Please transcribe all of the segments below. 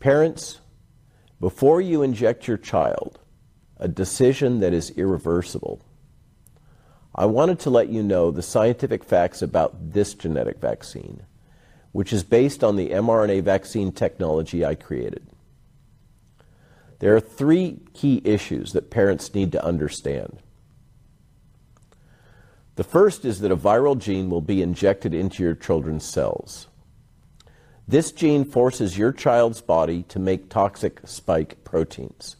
Parents, before you inject your child, a decision that is irreversible, I wanted to let you know the scientific facts about this genetic vaccine, which is based on the mRNA vaccine technology I created. There are three key issues that parents need to understand. The first is that a viral gene will be injected into your children's cells. This gene forces your child's body to make toxic spike proteins.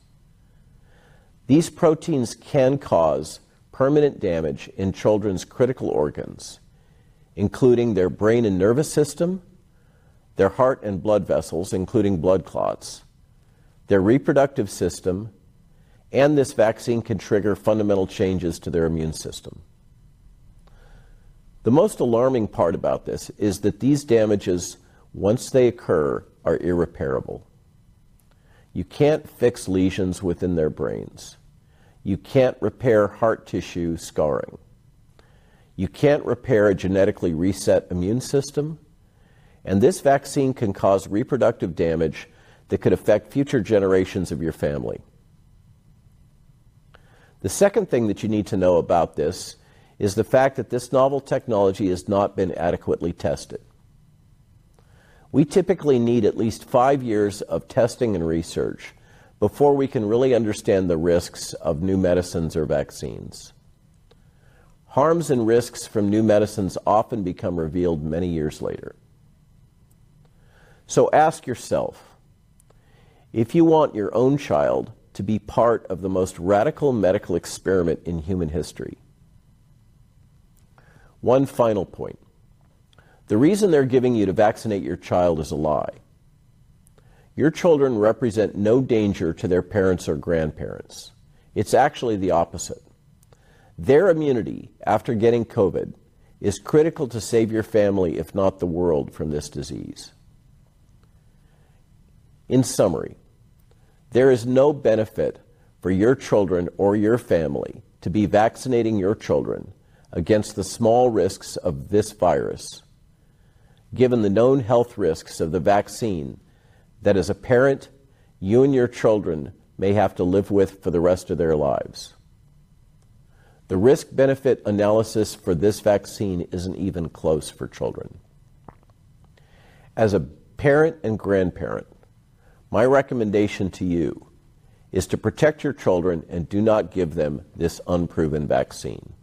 These proteins can cause permanent damage in children's critical organs, including their brain and nervous system, their heart and blood vessels, including blood clots, their reproductive system, and this vaccine can trigger fundamental changes to their immune system. The most alarming part about this is that these damages, once they occur, are irreparable. You can't fix lesions within their brains. You can't repair heart tissue scarring. You can't repair a genetically reset immune system. And this vaccine can cause reproductive damage that could affect future generations of your family. The second thing that you need to know about this is the fact that this novel technology has not been adequately tested. We typically need at least five years of testing and research before we can really understand the risks of new medicines or vaccines. Harms and risks from new medicines often become revealed many years later. So ask yourself if you want your own child to be part of the most radical medical experiment in human history. One final point. The reason they're giving you to vaccinate your child is a lie. Your children represent no danger to their parents or grandparents. It's actually the opposite. Their immunity after getting COVID is critical to save your family, if not the world, from this disease. In summary, there is no benefit for your children or your family to be vaccinating your children against the small risks of this virus, given the known health risks of the vaccine that as a parent, you and your children may have to live with for the rest of their lives. The risk benefit analysis for this vaccine isn't even close for children. As a parent and grandparent, my recommendation to you is to protect your children and do not give them this unproven vaccine.